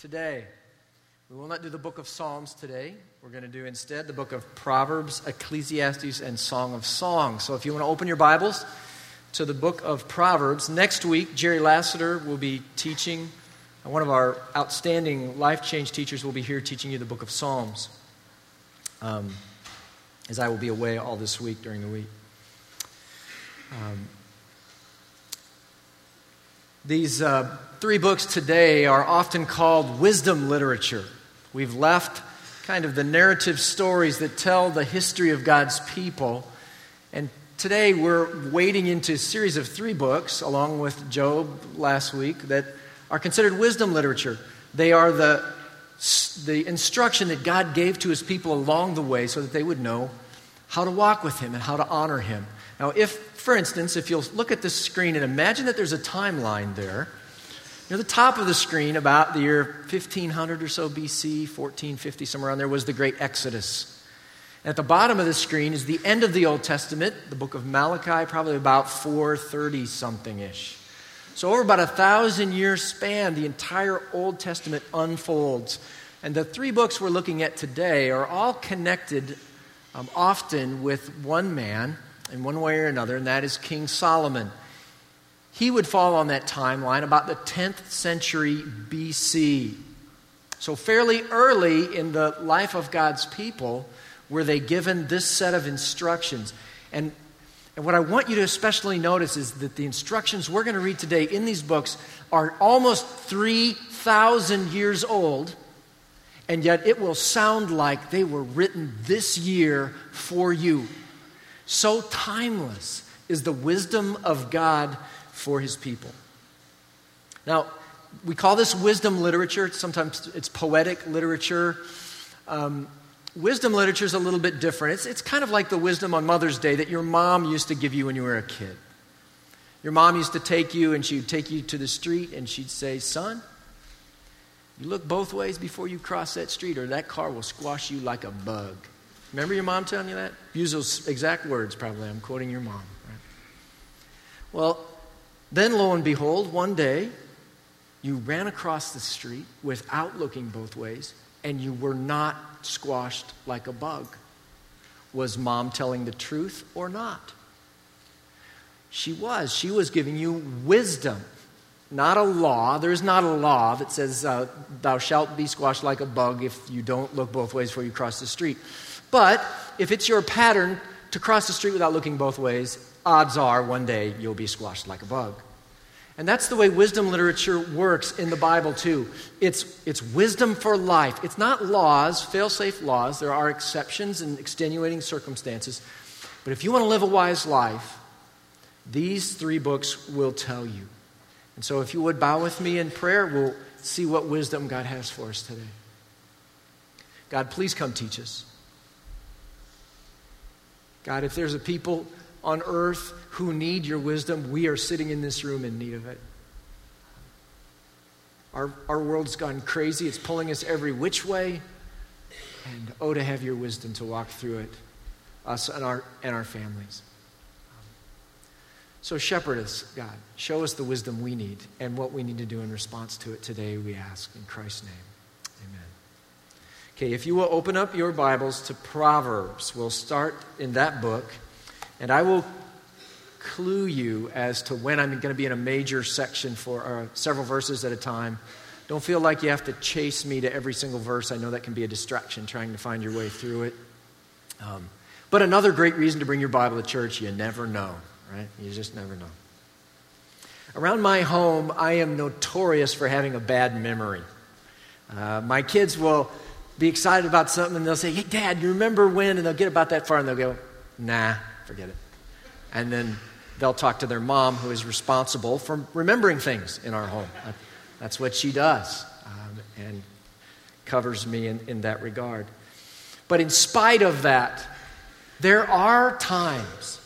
today. We will not do the book of Psalms today. We're going to do instead the book of Proverbs, Ecclesiastes, and Song of Songs. So if you want to open your Bibles to the book of Proverbs, next week, Jerry Lassiter will be teaching. One of our outstanding life change teachers will be here teaching you the book of Psalms, um, as I will be away all this week during the week. Um, these uh, three books today are often called wisdom literature. We've left kind of the narrative stories that tell the history of God's people. And today we're wading into a series of three books, along with Job last week, that are considered wisdom literature. They are the, the instruction that God gave to his people along the way so that they would know how to walk with him and how to honor him. Now, if, for instance, if you'll look at this screen and imagine that there's a timeline there, near the top of the screen, about the year 1500 or so BC, 1450, somewhere around there, was the great Exodus. At the bottom of the screen is the end of the Old Testament, the book of Malachi, probably about 430 something ish. So, over about a thousand year span, the entire Old Testament unfolds. And the three books we're looking at today are all connected um, often with one man in one way or another, and that is King Solomon. He would fall on that timeline about the 10th century BC. So, fairly early in the life of God's people, were they given this set of instructions. And, and what I want you to especially notice is that the instructions we're going to read today in these books are almost 3,000 years old, and yet it will sound like they were written this year for you. So timeless is the wisdom of God for his people. Now, we call this wisdom literature. Sometimes it's poetic literature. Um, wisdom literature is a little bit different. It's, it's kind of like the wisdom on Mother's Day that your mom used to give you when you were a kid. Your mom used to take you and she'd take you to the street and she'd say, Son, you look both ways before you cross that street or that car will squash you like a bug. Remember your mom telling you that? Use those exact words, probably. I'm quoting your mom. Right? Well, then lo and behold, one day you ran across the street without looking both ways, and you were not squashed like a bug. Was mom telling the truth or not? She was. She was giving you wisdom, not a law. There's not a law that says, uh, Thou shalt be squashed like a bug if you don't look both ways before you cross the street. But if it's your pattern to cross the street without looking both ways, odds are one day you'll be squashed like a bug. And that's the way wisdom literature works in the Bible, too. It's, it's wisdom for life. It's not laws, fail safe laws. There are exceptions and extenuating circumstances. But if you want to live a wise life, these three books will tell you. And so, if you would bow with me in prayer, we'll see what wisdom God has for us today. God, please come teach us. God, if there's a people on earth who need your wisdom, we are sitting in this room in need of it. Our, our world's gone crazy, it's pulling us every which way. And oh, to have your wisdom to walk through it, us and our, and our families. So, shepherd us, God. Show us the wisdom we need and what we need to do in response to it today, we ask. In Christ's name. Okay, if you will open up your Bibles to Proverbs, we'll start in that book, and I will clue you as to when I'm going to be in a major section for uh, several verses at a time. Don't feel like you have to chase me to every single verse. I know that can be a distraction trying to find your way through it. Um, but another great reason to bring your Bible to church, you never know, right? You just never know. Around my home, I am notorious for having a bad memory. Uh, my kids will be excited about something and they'll say, Hey, Dad, you remember when? And they'll get about that far and they'll go, Nah, forget it. And then they'll talk to their mom, who is responsible for remembering things in our home. That's what she does um, and covers me in, in that regard. But in spite of that, there are times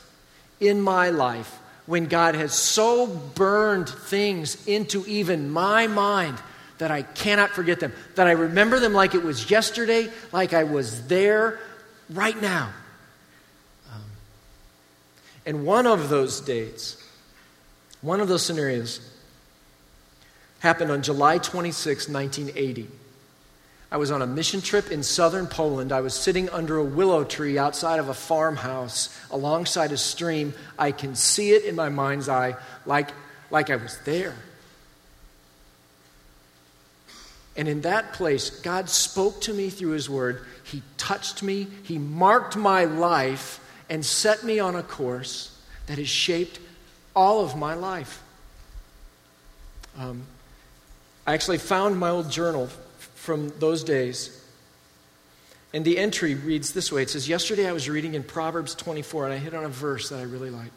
in my life when God has so burned things into even my mind that I cannot forget them, that I remember them like it was yesterday, like I was there right now. Um, and one of those dates, one of those scenarios, happened on July 26, 1980. I was on a mission trip in southern Poland. I was sitting under a willow tree outside of a farmhouse alongside a stream. I can see it in my mind's eye like, like I was there. And in that place, God spoke to me through His Word. He touched me, He marked my life, and set me on a course that has shaped all of my life. Um, I actually found my old journal from those days. And the entry reads this way It says, Yesterday I was reading in Proverbs 24, and I hit on a verse that I really like.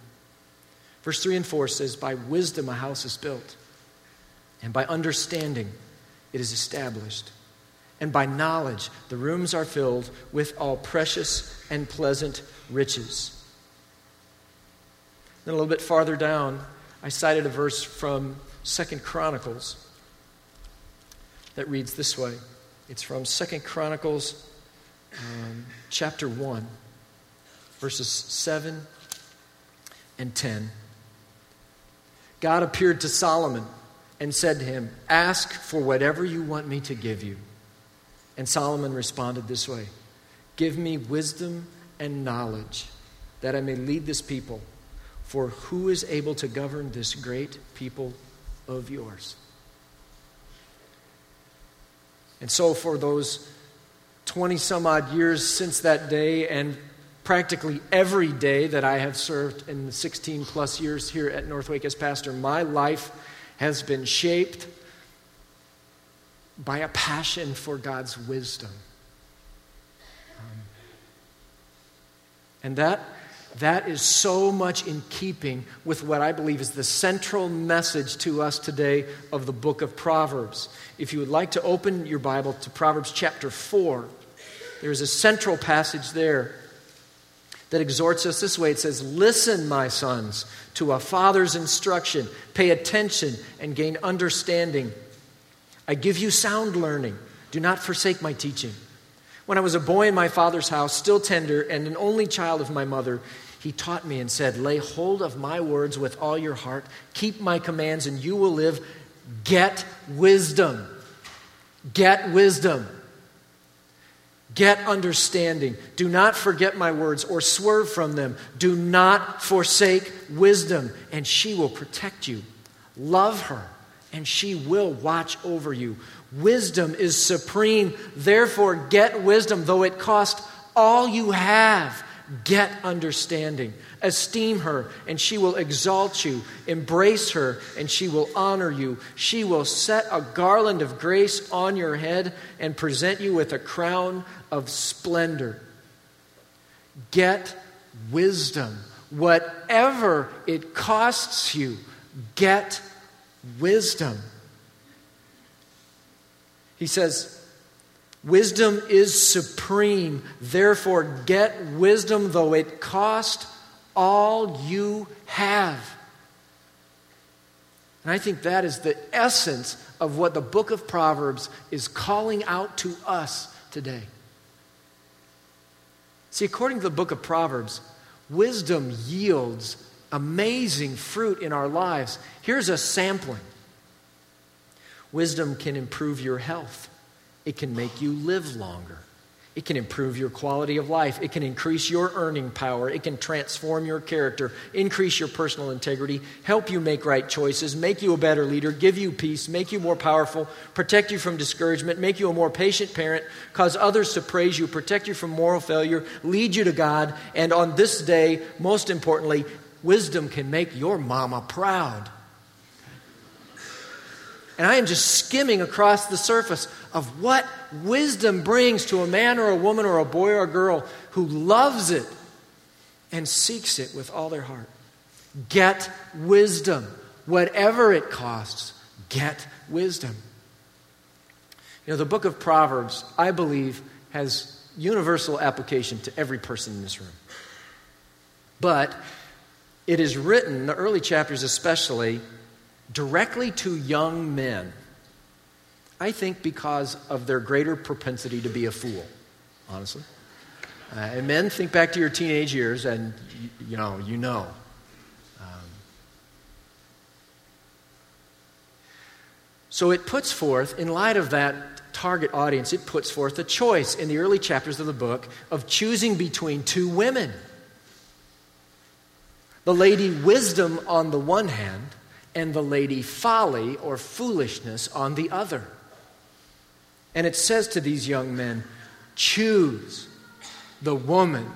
Verse 3 and 4 says, By wisdom a house is built, and by understanding it is established. And by knowledge the rooms are filled with all precious and pleasant riches. Then a little bit farther down, I cited a verse from Second Chronicles that reads this way. It's from Second Chronicles um, chapter 1, verses 7 and 10. God appeared to Solomon and said to him, Ask for whatever you want me to give you. And Solomon responded this way Give me wisdom and knowledge that I may lead this people. For who is able to govern this great people of yours? And so, for those 20 some odd years since that day, and practically every day that I have served in the 16 plus years here at Northwake as pastor, my life has been shaped by a passion for God's wisdom. Um, and that that is so much in keeping with what I believe is the central message to us today of the book of Proverbs. If you would like to open your Bible to Proverbs chapter 4, there's a central passage there that exhorts us this way. It says, Listen, my sons, to a father's instruction. Pay attention and gain understanding. I give you sound learning. Do not forsake my teaching. When I was a boy in my father's house, still tender, and an only child of my mother, he taught me and said, Lay hold of my words with all your heart, keep my commands, and you will live. Get wisdom. Get wisdom. Get understanding. Do not forget my words or swerve from them. Do not forsake wisdom, and she will protect you. Love her, and she will watch over you. Wisdom is supreme. Therefore, get wisdom, though it cost all you have. Get understanding. Esteem her, and she will exalt you. Embrace her, and she will honor you. She will set a garland of grace on your head and present you with a crown of splendor. Get wisdom. Whatever it costs you, get wisdom. He says, Wisdom is supreme. Therefore, get wisdom, though it cost all you have. And I think that is the essence of what the book of Proverbs is calling out to us today. See, according to the book of Proverbs, wisdom yields amazing fruit in our lives. Here's a sampling wisdom can improve your health. It can make you live longer. It can improve your quality of life. It can increase your earning power. It can transform your character, increase your personal integrity, help you make right choices, make you a better leader, give you peace, make you more powerful, protect you from discouragement, make you a more patient parent, cause others to praise you, protect you from moral failure, lead you to God, and on this day, most importantly, wisdom can make your mama proud. And I am just skimming across the surface of what wisdom brings to a man or a woman or a boy or a girl who loves it and seeks it with all their heart. Get wisdom, whatever it costs. Get wisdom. You know, the book of Proverbs, I believe, has universal application to every person in this room. But it is written, the early chapters especially, directly to young men. I think because of their greater propensity to be a fool, honestly. Uh, and men, think back to your teenage years, and you, you know, you know. Um, So it puts forth, in light of that target audience, it puts forth a choice in the early chapters of the book of choosing between two women. The lady wisdom on the one hand, and the lady folly or foolishness on the other. And it says to these young men, choose the woman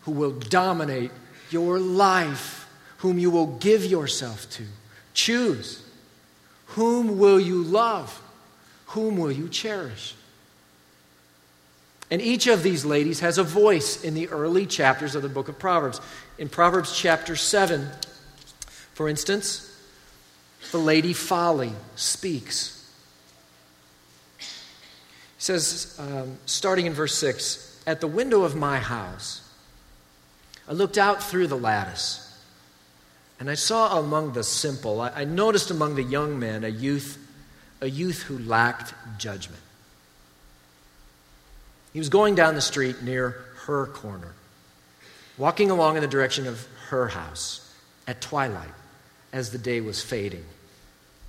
who will dominate your life, whom you will give yourself to. Choose. Whom will you love? Whom will you cherish? And each of these ladies has a voice in the early chapters of the book of Proverbs. In Proverbs chapter 7, for instance, the lady Folly speaks. Says, um, starting in verse 6 At the window of my house, I looked out through the lattice, and I saw among the simple, I, I noticed among the young men a youth, a youth who lacked judgment. He was going down the street near her corner, walking along in the direction of her house at twilight as the day was fading,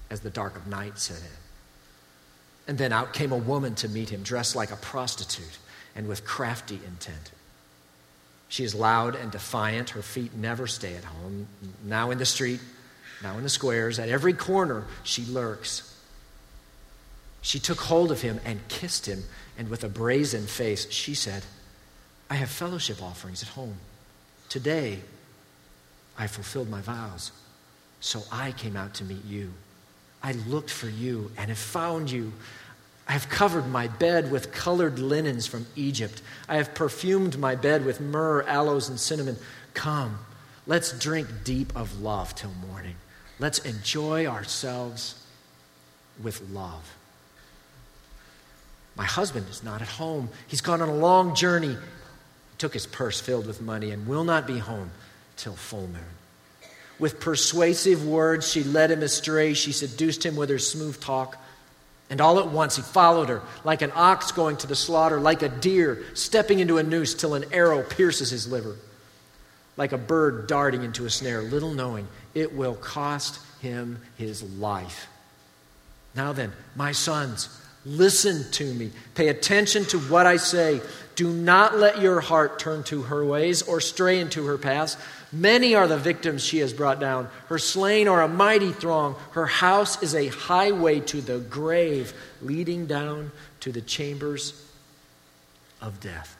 as the dark of night set in. And then out came a woman to meet him, dressed like a prostitute and with crafty intent. She is loud and defiant. Her feet never stay at home. Now in the street, now in the squares, at every corner, she lurks. She took hold of him and kissed him, and with a brazen face, she said, I have fellowship offerings at home. Today, I fulfilled my vows, so I came out to meet you. I looked for you and have found you. I have covered my bed with colored linens from Egypt. I have perfumed my bed with myrrh, aloes, and cinnamon. Come, let's drink deep of love till morning. Let's enjoy ourselves with love. My husband is not at home. He's gone on a long journey. He took his purse filled with money and will not be home till full moon. With persuasive words, she led him astray. She seduced him with her smooth talk. And all at once he followed her, like an ox going to the slaughter, like a deer stepping into a noose till an arrow pierces his liver, like a bird darting into a snare, little knowing it will cost him his life. Now then, my sons, listen to me. Pay attention to what I say. Do not let your heart turn to her ways or stray into her paths. Many are the victims she has brought down. Her slain are a mighty throng. Her house is a highway to the grave, leading down to the chambers of death.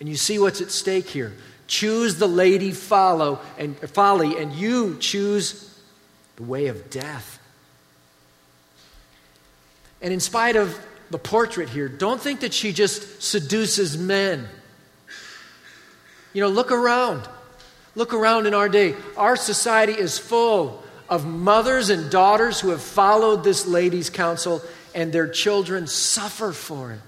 And you see what's at stake here. Choose the lady follow and folly, and you choose the way of death. And in spite of the portrait here, don't think that she just seduces men. You know, look around. Look around in our day. Our society is full of mothers and daughters who have followed this lady's counsel, and their children suffer for it.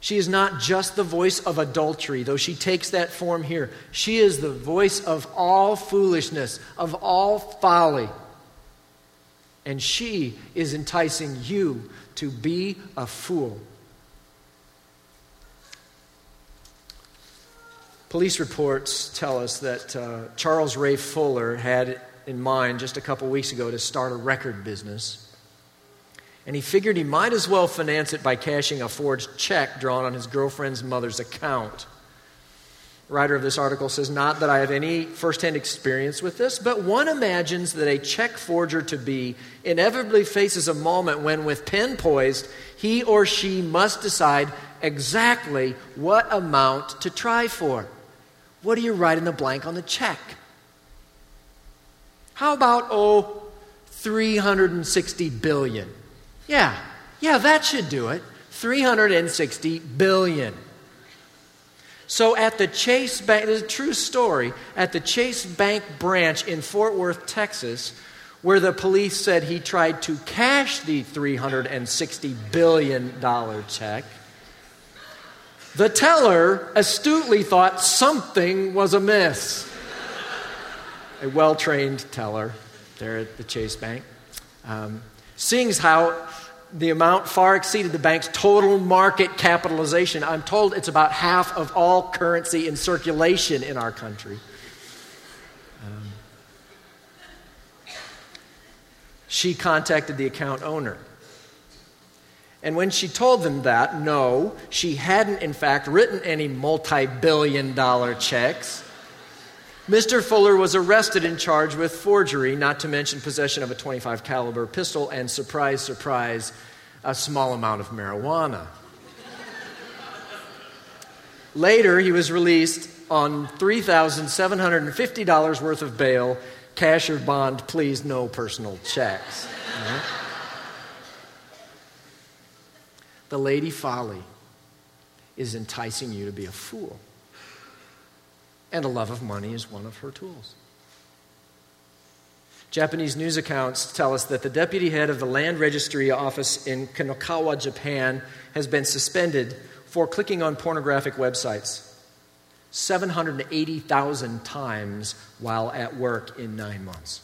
She is not just the voice of adultery, though she takes that form here. She is the voice of all foolishness, of all folly. And she is enticing you to be a fool. Police reports tell us that uh, Charles Ray Fuller had in mind just a couple weeks ago to start a record business. And he figured he might as well finance it by cashing a forged check drawn on his girlfriend's mother's account. The writer of this article says, Not that I have any firsthand experience with this, but one imagines that a check forger to be inevitably faces a moment when, with pen poised, he or she must decide exactly what amount to try for. What do you write in the blank on the check? How about, oh, 360 billion? Yeah, yeah, that should do it. 360 billion. So at the Chase Bank, this is a true story, at the Chase Bank branch in Fort Worth, Texas, where the police said he tried to cash the $360 billion check, the teller astutely thought something was amiss. a well trained teller there at the Chase Bank um, seeing how the amount far exceeded the bank's total market capitalization. I'm told it's about half of all currency in circulation in our country. Um, she contacted the account owner and when she told them that, no, she hadn't, in fact, written any multi billion dollar checks. Mr. Fuller was arrested and charged with forgery, not to mention possession of a 25 caliber pistol and surprise surprise a small amount of marijuana. Later, he was released on $3,750 worth of bail, cash or bond, please, no personal checks. Uh-huh. The Lady Folly is enticing you to be a fool. And a love of money is one of her tools. Japanese news accounts tell us that the deputy head of the land registry office in Kanagawa, Japan, has been suspended for clicking on pornographic websites 780,000 times while at work in nine months,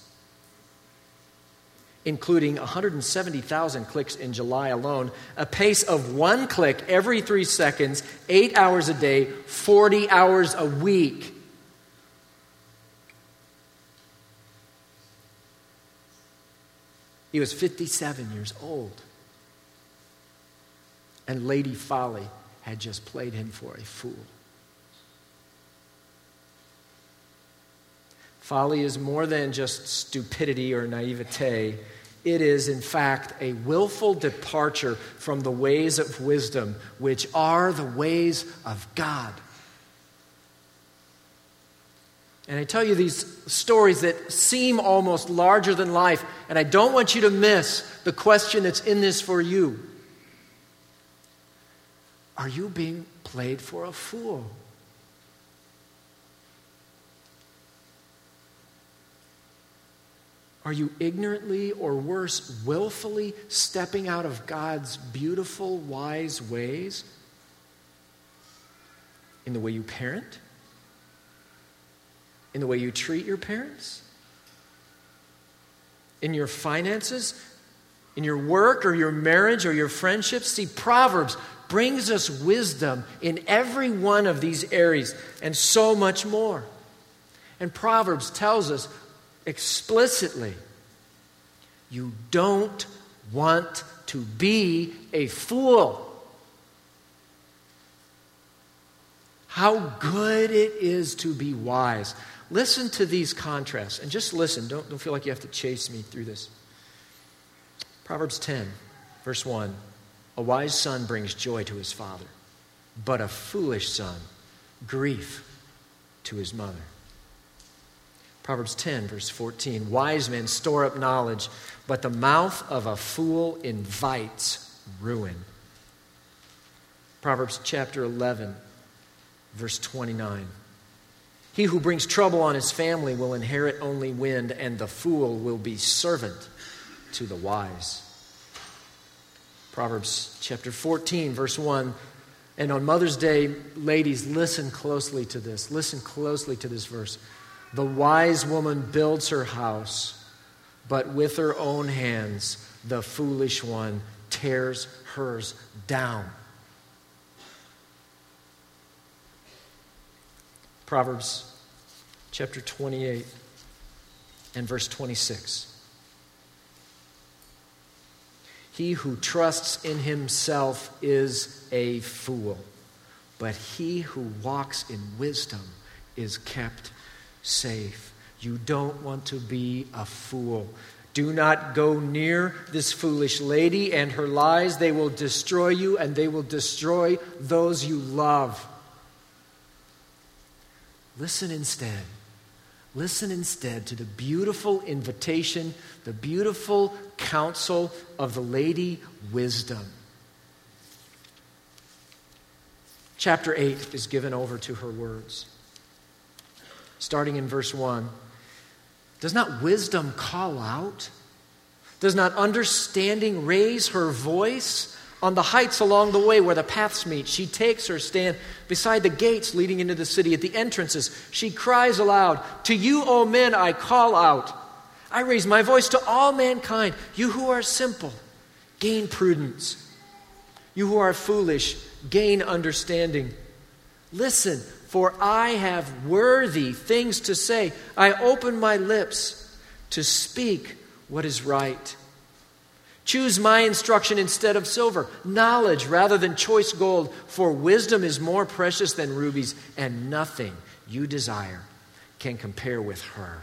including 170,000 clicks in July alone, a pace of one click every three seconds, eight hours a day, 40 hours a week. He was 57 years old. And Lady Folly had just played him for a fool. Folly is more than just stupidity or naivete. It is, in fact, a willful departure from the ways of wisdom, which are the ways of God. And I tell you these stories that seem almost larger than life, and I don't want you to miss the question that's in this for you. Are you being played for a fool? Are you ignorantly or worse, willfully stepping out of God's beautiful, wise ways in the way you parent? in the way you treat your parents, in your finances, in your work or your marriage or your friendships. See, Proverbs brings us wisdom in every one of these areas and so much more. And Proverbs tells us explicitly you don't want to be a fool. How good it is to be wise. Listen to these contrasts and just listen. Don't, don't feel like you have to chase me through this. Proverbs 10, verse 1 A wise son brings joy to his father, but a foolish son, grief to his mother. Proverbs 10, verse 14 Wise men store up knowledge, but the mouth of a fool invites ruin. Proverbs chapter 11, verse 29. He who brings trouble on his family will inherit only wind, and the fool will be servant to the wise. Proverbs chapter 14, verse 1. And on Mother's Day, ladies, listen closely to this. Listen closely to this verse. The wise woman builds her house, but with her own hands, the foolish one tears hers down. Proverbs chapter 28 and verse 26. He who trusts in himself is a fool, but he who walks in wisdom is kept safe. You don't want to be a fool. Do not go near this foolish lady and her lies. They will destroy you and they will destroy those you love. Listen instead. Listen instead to the beautiful invitation, the beautiful counsel of the Lady Wisdom. Chapter 8 is given over to her words. Starting in verse 1. Does not wisdom call out? Does not understanding raise her voice? On the heights along the way where the paths meet, she takes her stand beside the gates leading into the city. At the entrances, she cries aloud, To you, O men, I call out. I raise my voice to all mankind. You who are simple, gain prudence. You who are foolish, gain understanding. Listen, for I have worthy things to say. I open my lips to speak what is right. Choose my instruction instead of silver, knowledge rather than choice gold, for wisdom is more precious than rubies, and nothing you desire can compare with her.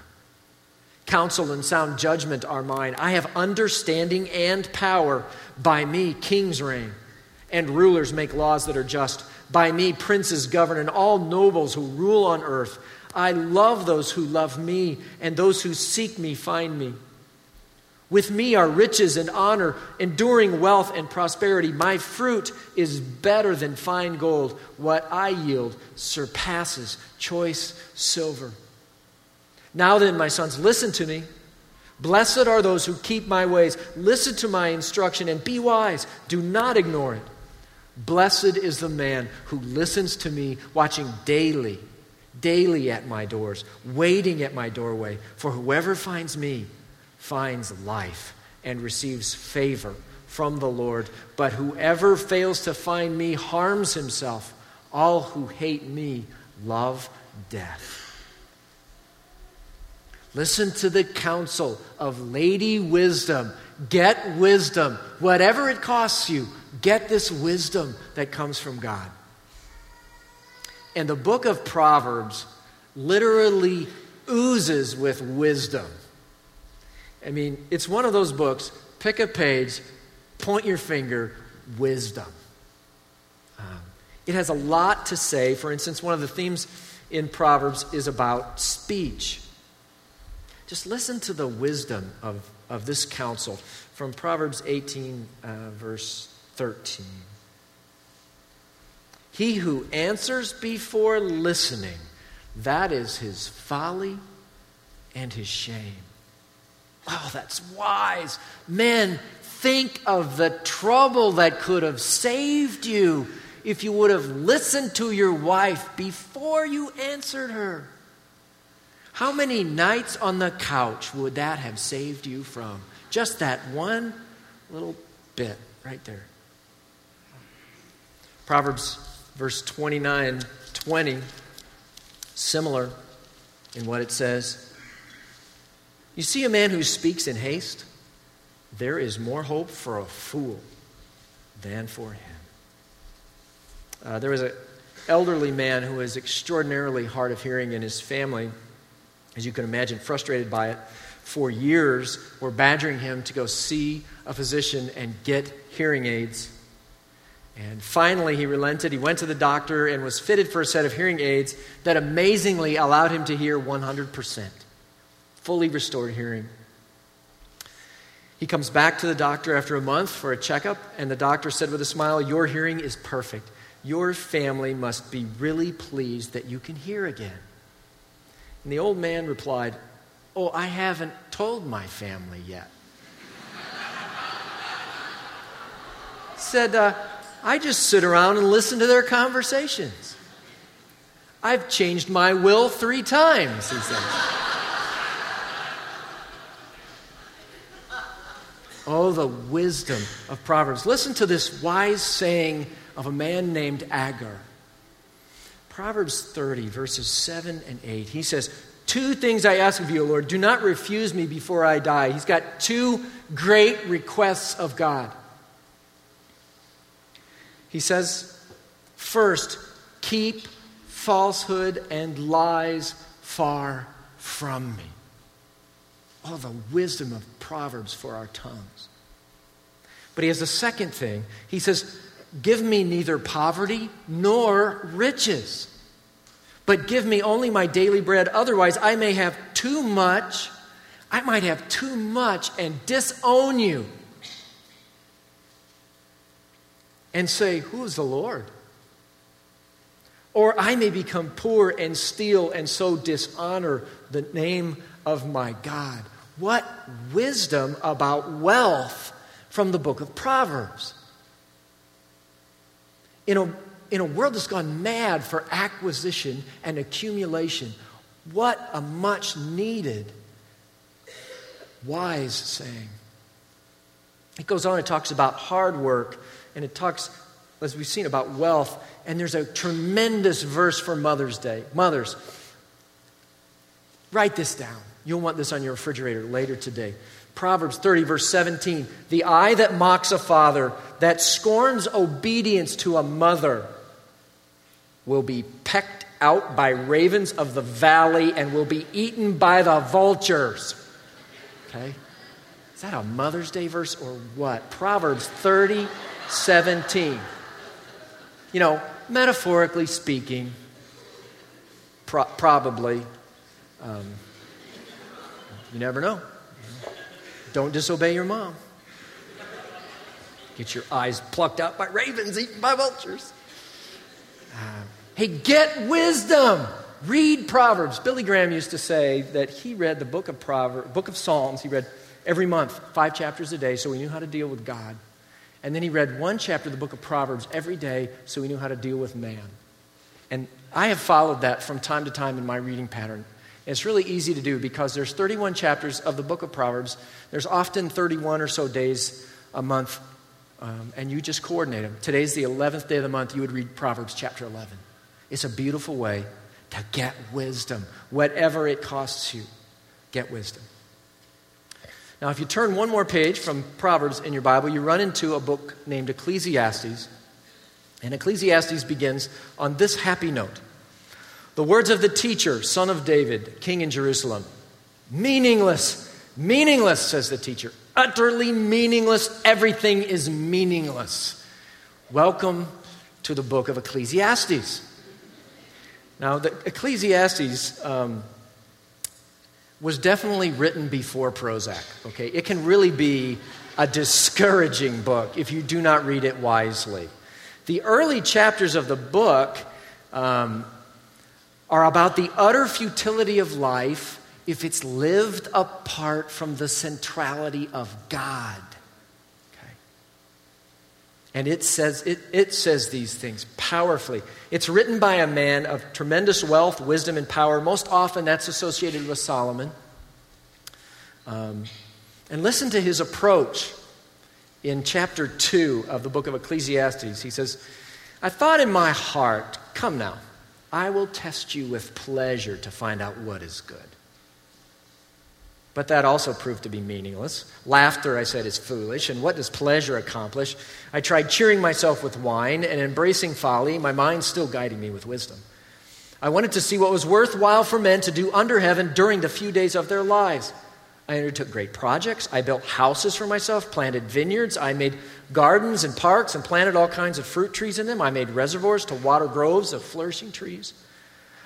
Counsel and sound judgment are mine. I have understanding and power. By me, kings reign, and rulers make laws that are just. By me, princes govern, and all nobles who rule on earth. I love those who love me, and those who seek me find me. With me are riches and honor, enduring wealth and prosperity. My fruit is better than fine gold. What I yield surpasses choice silver. Now then, my sons, listen to me. Blessed are those who keep my ways. Listen to my instruction and be wise. Do not ignore it. Blessed is the man who listens to me, watching daily, daily at my doors, waiting at my doorway. For whoever finds me, finds life and receives favor from the Lord. But whoever fails to find me harms himself. All who hate me love death. Listen to the counsel of Lady Wisdom. Get wisdom. Whatever it costs you, get this wisdom that comes from God. And the book of Proverbs literally oozes with wisdom. I mean, it's one of those books, pick a page, point your finger, wisdom. Um, it has a lot to say. For instance, one of the themes in Proverbs is about speech. Just listen to the wisdom of, of this counsel from Proverbs 18, uh, verse 13. He who answers before listening, that is his folly and his shame. Oh, that's wise. Men, think of the trouble that could have saved you if you would have listened to your wife before you answered her. How many nights on the couch would that have saved you from? Just that one little bit right there. Proverbs verse 29 20, similar in what it says. You see a man who speaks in haste, there is more hope for a fool than for him. Uh, there was an elderly man who was extraordinarily hard of hearing in his family, as you can imagine, frustrated by it. For years, were badgering him to go see a physician and get hearing aids. And finally, he relented. He went to the doctor and was fitted for a set of hearing aids that amazingly allowed him to hear 100% fully restored hearing. He comes back to the doctor after a month for a checkup, and the doctor said with a smile, Your hearing is perfect. Your family must be really pleased that you can hear again. And the old man replied, Oh, I haven't told my family yet. said, uh, I just sit around and listen to their conversations. I've changed my will three times, he said. Oh, the wisdom of Proverbs. Listen to this wise saying of a man named Agur. Proverbs 30, verses 7 and 8. He says, Two things I ask of you, Lord. Do not refuse me before I die. He's got two great requests of God. He says, First, keep falsehood and lies far from me. Oh, the wisdom of Proverbs for our tongues. But he has a second thing. He says, Give me neither poverty nor riches, but give me only my daily bread. Otherwise, I may have too much. I might have too much and disown you. And say, Who is the Lord? Or I may become poor and steal and so dishonor the name of my God. What wisdom about wealth from the book of Proverbs. In a, in a world that's gone mad for acquisition and accumulation, what a much needed wise saying. It goes on, it talks about hard work, and it talks, as we've seen, about wealth. And there's a tremendous verse for Mother's Day. Mothers, write this down. You'll want this on your refrigerator later today. Proverbs 30, verse 17 The eye that mocks a father, that scorns obedience to a mother, will be pecked out by ravens of the valley and will be eaten by the vultures. Okay? Is that a Mother's Day verse or what? Proverbs 30, 17. You know, metaphorically speaking, pro- probably, um, you never know. Don't disobey your mom. Get your eyes plucked out by ravens, eaten by vultures. Uh, hey, get wisdom. Read Proverbs. Billy Graham used to say that he read the book of Proverbs, book of Psalms. He read every month, five chapters a day, so he knew how to deal with God. And then he read one chapter of the book of Proverbs every day, so he knew how to deal with man. And I have followed that from time to time in my reading pattern. It's really easy to do because there's 31 chapters of the book of Proverbs. There's often 31 or so days a month, um, and you just coordinate them. Today's the 11th day of the month. You would read Proverbs chapter 11. It's a beautiful way to get wisdom, whatever it costs you. Get wisdom. Now, if you turn one more page from Proverbs in your Bible, you run into a book named Ecclesiastes. And Ecclesiastes begins on this happy note The words of the teacher, son of David, king in Jerusalem. Meaningless, meaningless, says the teacher. Utterly meaningless. Everything is meaningless. Welcome to the book of Ecclesiastes. Now, the Ecclesiastes. Um, was definitely written before Prozac. Okay, it can really be a discouraging book if you do not read it wisely. The early chapters of the book um, are about the utter futility of life if it's lived apart from the centrality of God. And it says, it, it says these things powerfully. It's written by a man of tremendous wealth, wisdom, and power. Most often that's associated with Solomon. Um, and listen to his approach in chapter 2 of the book of Ecclesiastes. He says, I thought in my heart, come now, I will test you with pleasure to find out what is good. But that also proved to be meaningless. Laughter, I said, is foolish. And what does pleasure accomplish? I tried cheering myself with wine and embracing folly, my mind still guiding me with wisdom. I wanted to see what was worthwhile for men to do under heaven during the few days of their lives. I undertook great projects. I built houses for myself, planted vineyards. I made gardens and parks and planted all kinds of fruit trees in them. I made reservoirs to water groves of flourishing trees.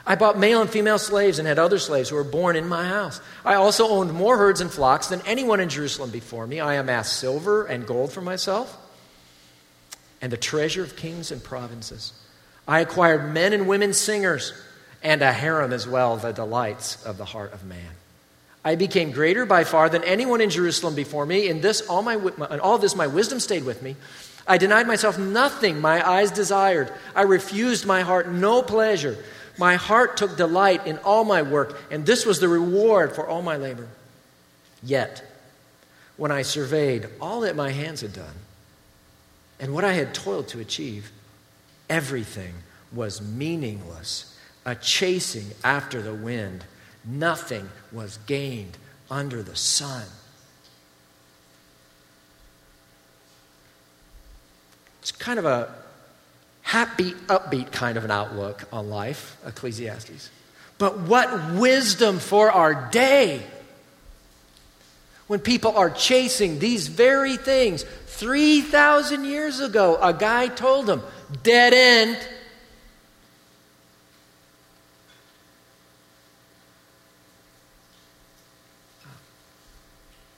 I bought male and female slaves and had other slaves who were born in my house. I also owned more herds and flocks than anyone in Jerusalem before me. I amassed silver and gold for myself and the treasure of kings and provinces. I acquired men and women singers and a harem as well, the delights of the heart of man. I became greater by far than anyone in Jerusalem before me. In this, all, my, in all this, my wisdom stayed with me. I denied myself nothing my eyes desired. I refused my heart no pleasure. My heart took delight in all my work, and this was the reward for all my labor. Yet, when I surveyed all that my hands had done and what I had toiled to achieve, everything was meaningless, a chasing after the wind. Nothing was gained under the sun. It's kind of a happy, upbeat kind of an outlook on life, Ecclesiastes. But what wisdom for our day! When people are chasing these very things. 3,000 years ago, a guy told them, dead end.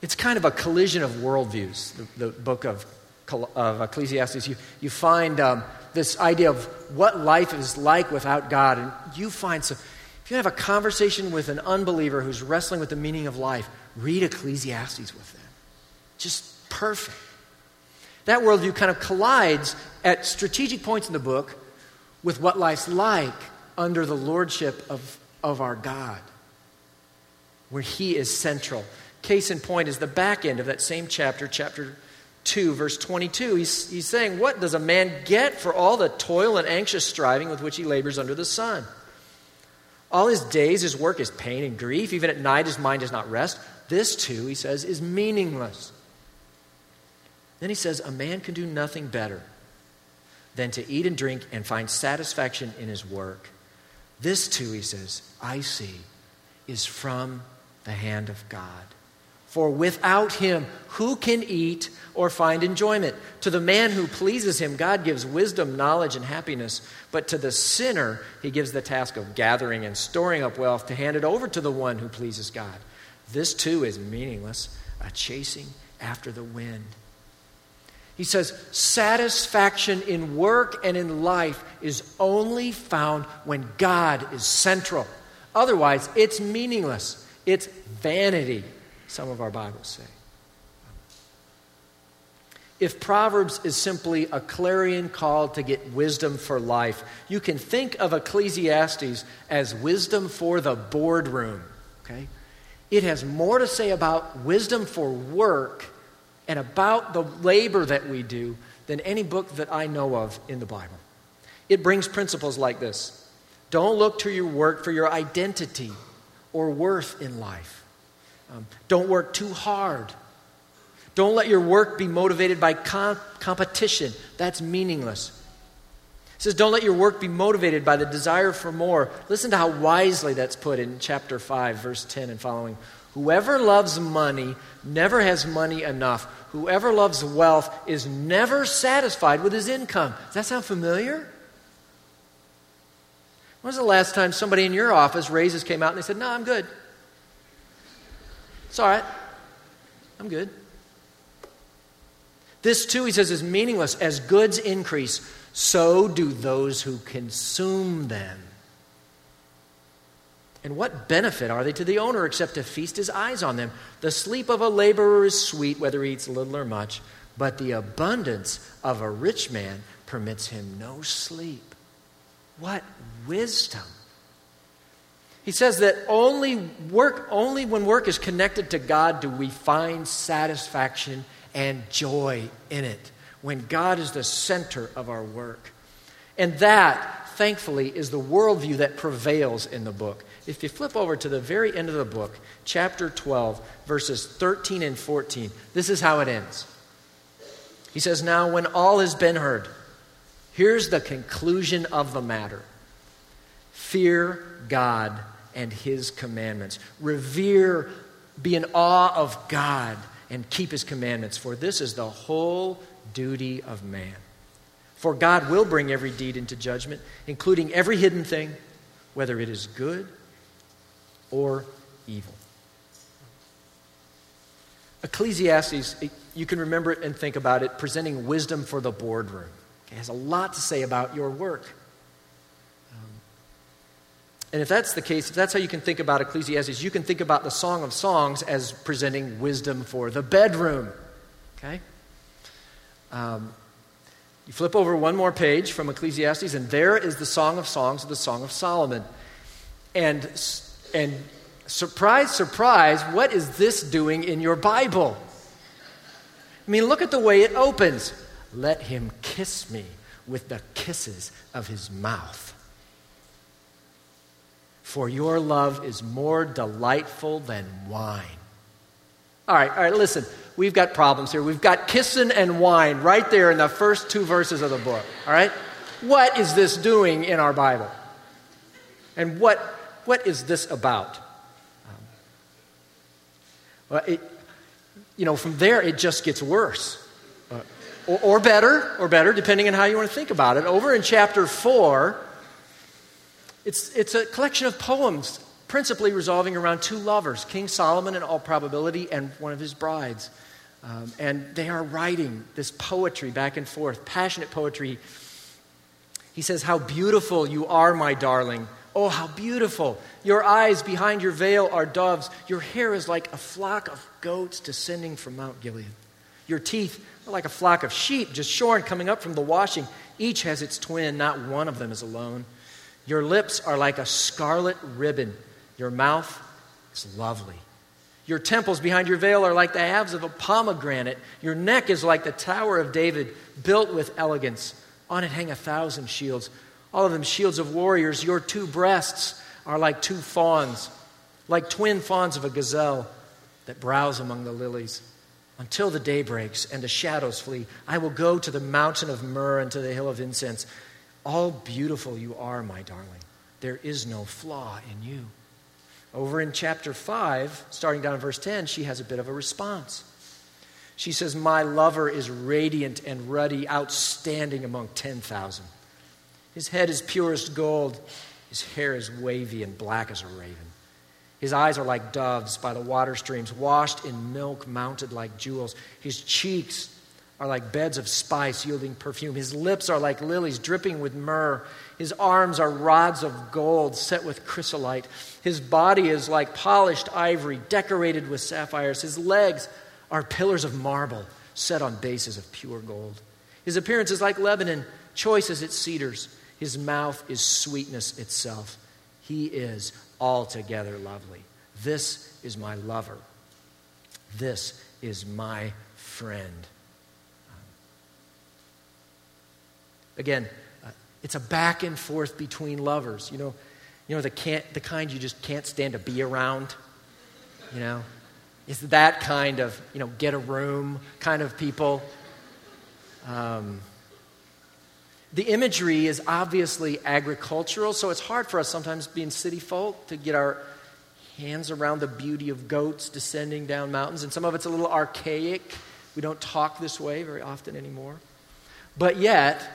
It's kind of a collision of worldviews, the, the book of, of Ecclesiastes. You, you find um, this idea of what life is like without God. And you find some, if you have a conversation with an unbeliever who's wrestling with the meaning of life, read Ecclesiastes with them. Just perfect. That worldview kind of collides at strategic points in the book with what life's like under the lordship of, of our God, where He is central. Case in point is the back end of that same chapter, chapter 2, verse 22, he's, he's saying, What does a man get for all the toil and anxious striving with which he labors under the sun? All his days, his work is pain and grief. Even at night, his mind does not rest. This too, he says, is meaningless. Then he says, A man can do nothing better than to eat and drink and find satisfaction in his work. This too, he says, I see, is from the hand of God. For without him, who can eat or find enjoyment? To the man who pleases him, God gives wisdom, knowledge, and happiness. But to the sinner, he gives the task of gathering and storing up wealth to hand it over to the one who pleases God. This too is meaningless, a chasing after the wind. He says, satisfaction in work and in life is only found when God is central. Otherwise, it's meaningless, it's vanity some of our Bibles say. If Proverbs is simply a clarion call to get wisdom for life, you can think of Ecclesiastes as wisdom for the boardroom. Okay? It has more to say about wisdom for work and about the labor that we do than any book that I know of in the Bible. It brings principles like this don't look to your work for your identity or worth in life. Um, don't work too hard. Don't let your work be motivated by comp- competition. That's meaningless. It says, Don't let your work be motivated by the desire for more. Listen to how wisely that's put in chapter 5, verse 10 and following. Whoever loves money never has money enough. Whoever loves wealth is never satisfied with his income. Does that sound familiar? When was the last time somebody in your office, raises came out and they said, No, I'm good. It's all right. I'm good. This, too, he says, is meaningless. As goods increase, so do those who consume them. And what benefit are they to the owner except to feast his eyes on them? The sleep of a laborer is sweet, whether he eats little or much, but the abundance of a rich man permits him no sleep. What wisdom! He says that only work, only when work is connected to God do we find satisfaction and joy in it. When God is the center of our work. And that, thankfully, is the worldview that prevails in the book. If you flip over to the very end of the book, chapter 12, verses 13 and 14, this is how it ends. He says, Now, when all has been heard, here's the conclusion of the matter fear God and his commandments. Revere, be in awe of God, and keep his commandments, for this is the whole duty of man. For God will bring every deed into judgment, including every hidden thing, whether it is good or evil. Ecclesiastes, you can remember it and think about it, presenting wisdom for the boardroom. It has a lot to say about your work. And if that's the case, if that's how you can think about Ecclesiastes, you can think about the Song of Songs as presenting wisdom for the bedroom. Okay? Um, you flip over one more page from Ecclesiastes, and there is the Song of Songs, the Song of Solomon. And, and surprise, surprise, what is this doing in your Bible? I mean, look at the way it opens. Let him kiss me with the kisses of his mouth for your love is more delightful than wine. All right, all right, listen. We've got problems here. We've got kissing and wine right there in the first two verses of the book. All right? What is this doing in our Bible? And what, what is this about? Um, well, it, you know, from there it just gets worse. Uh, or, or better, or better, depending on how you want to think about it. Over in chapter 4, it's, it's a collection of poems, principally resolving around two lovers, King Solomon, in all probability, and one of his brides. Um, and they are writing this poetry back and forth, passionate poetry. He says, How beautiful you are, my darling. Oh, how beautiful. Your eyes behind your veil are doves. Your hair is like a flock of goats descending from Mount Gilead. Your teeth are like a flock of sheep just shorn coming up from the washing. Each has its twin, not one of them is alone. Your lips are like a scarlet ribbon. Your mouth is lovely. Your temples behind your veil are like the halves of a pomegranate. Your neck is like the Tower of David, built with elegance. On it hang a thousand shields, all of them shields of warriors. Your two breasts are like two fawns, like twin fawns of a gazelle. that browse among the lilies. Until the day breaks and the shadows flee, I will go to the mountain of myrrh and to the hill of incense. All beautiful you are, my darling. There is no flaw in you. Over in chapter 5, starting down in verse 10, she has a bit of a response. She says, My lover is radiant and ruddy, outstanding among 10,000. His head is purest gold, his hair is wavy and black as a raven. His eyes are like doves by the water streams, washed in milk, mounted like jewels. His cheeks are like beds of spice yielding perfume. His lips are like lilies dripping with myrrh. His arms are rods of gold set with chrysolite. His body is like polished ivory decorated with sapphires. His legs are pillars of marble set on bases of pure gold. His appearance is like Lebanon, choice as its cedars. His mouth is sweetness itself. He is altogether lovely. This is my lover. This is my friend. Again, uh, it's a back and forth between lovers. You know, you know the, can't, the kind you just can't stand to be around. You know, it's that kind of you know get a room kind of people. Um, the imagery is obviously agricultural, so it's hard for us sometimes, being city folk, to get our hands around the beauty of goats descending down mountains. And some of it's a little archaic. We don't talk this way very often anymore. But yet,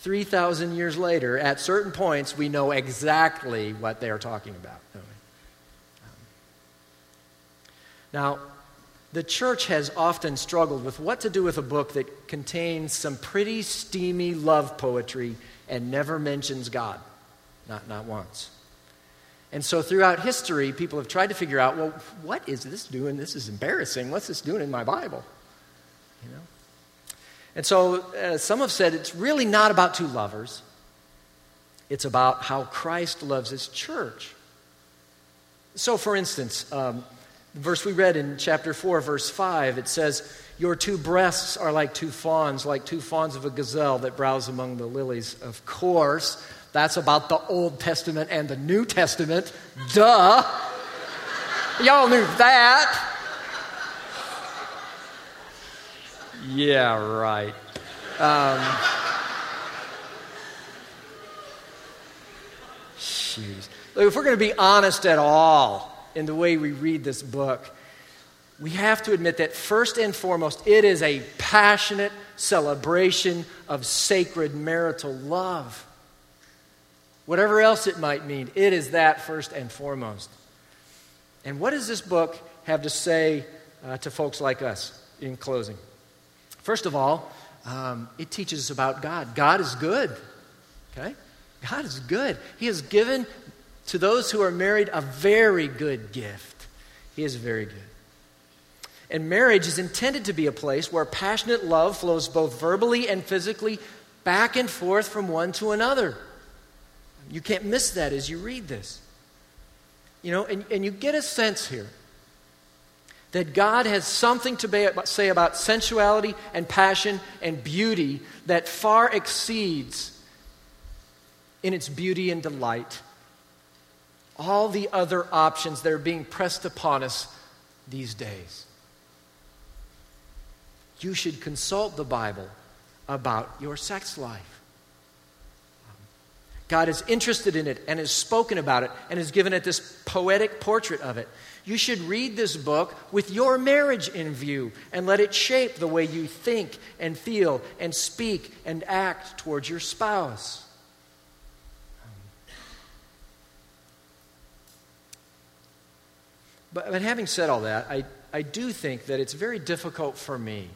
3,000 years later, at certain points, we know exactly what they're talking about. Um, now, the church has often struggled with what to do with a book that contains some pretty steamy love poetry and never mentions God, not, not once. And so throughout history, people have tried to figure out well, what is this doing? This is embarrassing. What's this doing in my Bible? You know? And so uh, some have said it's really not about two lovers, it's about how Christ loves his church. So, for instance, um, the verse we read in chapter 4, verse 5, it says, Your two breasts are like two fawns, like two fawns of a gazelle that browse among the lilies. Of course, that's about the Old Testament and the New Testament. Duh. Y'all knew that. Yeah, right. Um, jeez. Look, if we're going to be honest at all in the way we read this book, we have to admit that first and foremost, it is a passionate celebration of sacred marital love. Whatever else it might mean, it is that first and foremost. And what does this book have to say uh, to folks like us in closing? First of all, um, it teaches us about God. God is good. Okay? God is good. He has given to those who are married a very good gift. He is very good. And marriage is intended to be a place where passionate love flows both verbally and physically back and forth from one to another. You can't miss that as you read this. You know, and, and you get a sense here that God has something to say about sensuality and passion and beauty that far exceeds in its beauty and delight all the other options that are being pressed upon us these days. You should consult the Bible about your sex life. God is interested in it and has spoken about it and has given it this poetic portrait of it. You should read this book with your marriage in view and let it shape the way you think and feel and speak and act towards your spouse. But, but having said all that, I, I do think that it's very difficult for me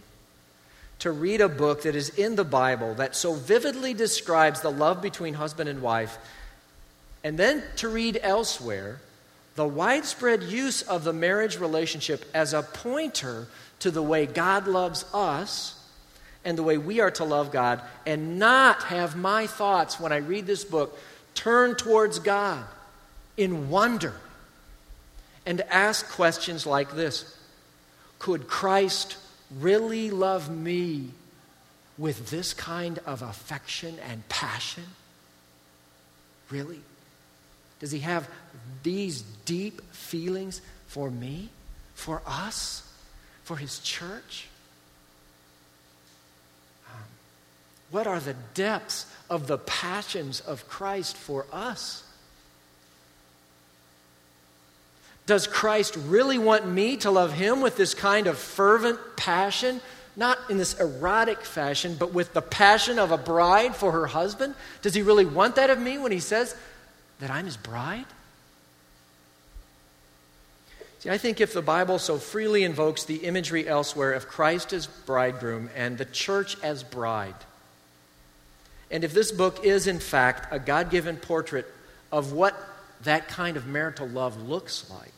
to read a book that is in the Bible that so vividly describes the love between husband and wife, and then to read elsewhere the widespread use of the marriage relationship as a pointer to the way God loves us and the way we are to love God, and not have my thoughts when I read this book turn towards God in wonder and ask questions like this Could Christ really love me with this kind of affection and passion? Really? Does he have these deep feelings for me? for us, for his church? Um, what are the depths of the passions of Christ for us? Does Christ really want me to love him with this kind of fervent passion? Not in this erotic fashion, but with the passion of a bride for her husband? Does he really want that of me when he says that I'm his bride? See, I think if the Bible so freely invokes the imagery elsewhere of Christ as bridegroom and the church as bride, and if this book is in fact a God given portrait of what that kind of marital love looks like,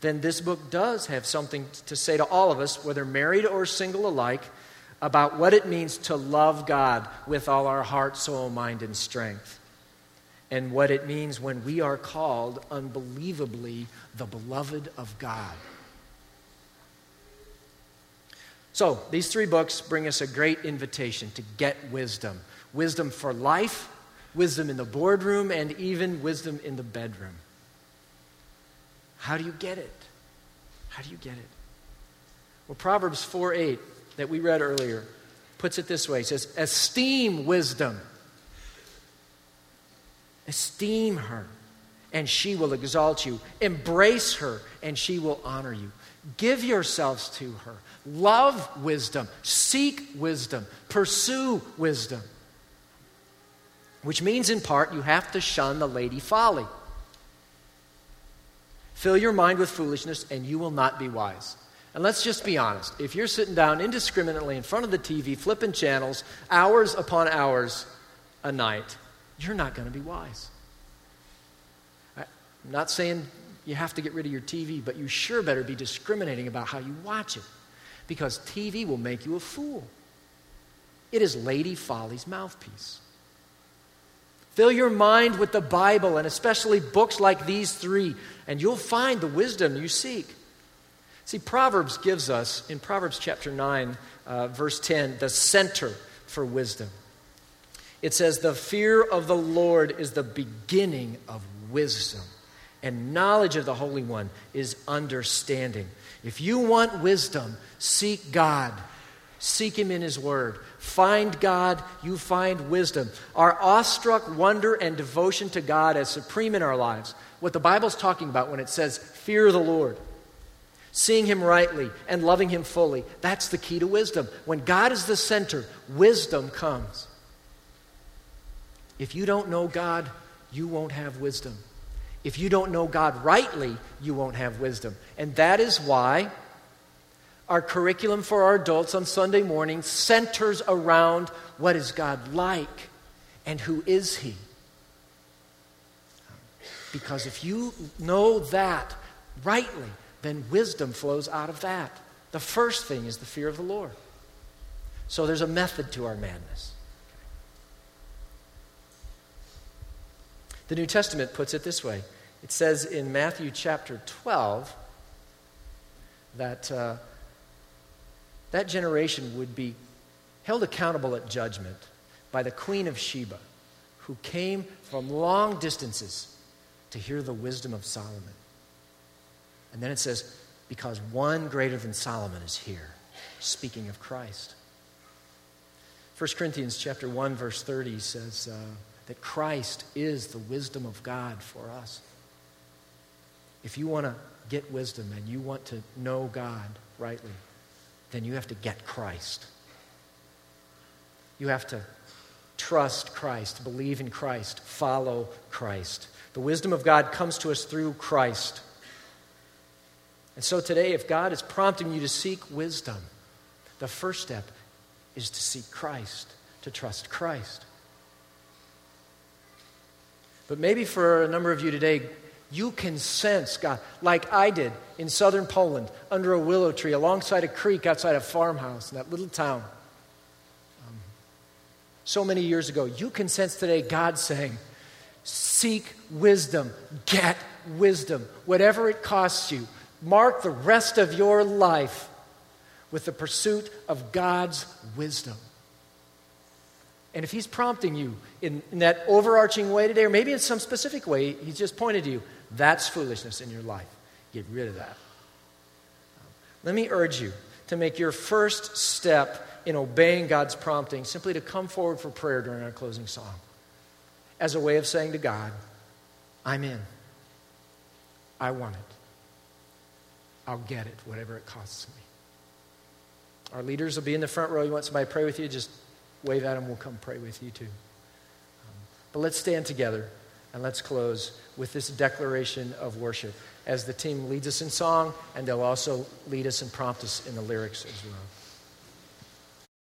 then this book does have something to say to all of us, whether married or single alike, about what it means to love God with all our heart, soul, mind, and strength. And what it means when we are called unbelievably the beloved of God. So, these three books bring us a great invitation to get wisdom wisdom for life, wisdom in the boardroom, and even wisdom in the bedroom. How do you get it? How do you get it? Well, Proverbs 4 8, that we read earlier, puts it this way it says, Esteem wisdom. Esteem her, and she will exalt you. Embrace her, and she will honor you. Give yourselves to her. Love wisdom. Seek wisdom. Pursue wisdom. Which means, in part, you have to shun the lady folly. Fill your mind with foolishness, and you will not be wise. And let's just be honest. If you're sitting down indiscriminately in front of the TV, flipping channels, hours upon hours a night, you're not going to be wise. I'm not saying you have to get rid of your TV, but you sure better be discriminating about how you watch it because TV will make you a fool. It is Lady Folly's mouthpiece. Fill your mind with the Bible and especially books like these three, and you'll find the wisdom you seek. See, Proverbs gives us, in Proverbs chapter 9, uh, verse 10, the center for wisdom. It says, The fear of the Lord is the beginning of wisdom, and knowledge of the Holy One is understanding. If you want wisdom, seek God. Seek Him in His Word. Find God, you find wisdom. Our awestruck wonder and devotion to God as supreme in our lives. What the Bible's talking about when it says, fear the Lord, seeing Him rightly and loving Him fully. That's the key to wisdom. When God is the center, wisdom comes. If you don't know God, you won't have wisdom. If you don't know God rightly, you won't have wisdom. And that is why our curriculum for our adults on Sunday morning centers around what is God like and who is He. Because if you know that rightly, then wisdom flows out of that. The first thing is the fear of the Lord. So there's a method to our madness. The New Testament puts it this way it says in Matthew chapter 12 that. Uh, that generation would be held accountable at judgment by the Queen of Sheba, who came from long distances to hear the wisdom of Solomon. And then it says, because one greater than Solomon is here, speaking of Christ. 1 Corinthians chapter 1 verse 30 says uh, that Christ is the wisdom of God for us. If you want to get wisdom and you want to know God rightly, then you have to get Christ. You have to trust Christ, believe in Christ, follow Christ. The wisdom of God comes to us through Christ. And so today, if God is prompting you to seek wisdom, the first step is to seek Christ, to trust Christ. But maybe for a number of you today, you can sense God, like I did in southern Poland, under a willow tree, alongside a creek outside a farmhouse in that little town. Um, so many years ago, you can sense today God saying, Seek wisdom, get wisdom, whatever it costs you. Mark the rest of your life with the pursuit of God's wisdom. And if He's prompting you in, in, that overarching way today, or maybe in some specific way, He's just pointed to you, that's foolishness in your life. Get rid of that. let me urge you to make your first step in obeying God's prompting simply to come forward for prayer during our closing song as a way of saying to God, I'm in. I want it. I'll get it, whatever it costs me. Our leaders will be in the front row. You want somebody to pray with you? Just wave at. We'll come pray with you too. Um, but let's stand together and let's close with this declaration of worship as the team leads us in song, and they'll also lead us and prompt us in the lyrics as well.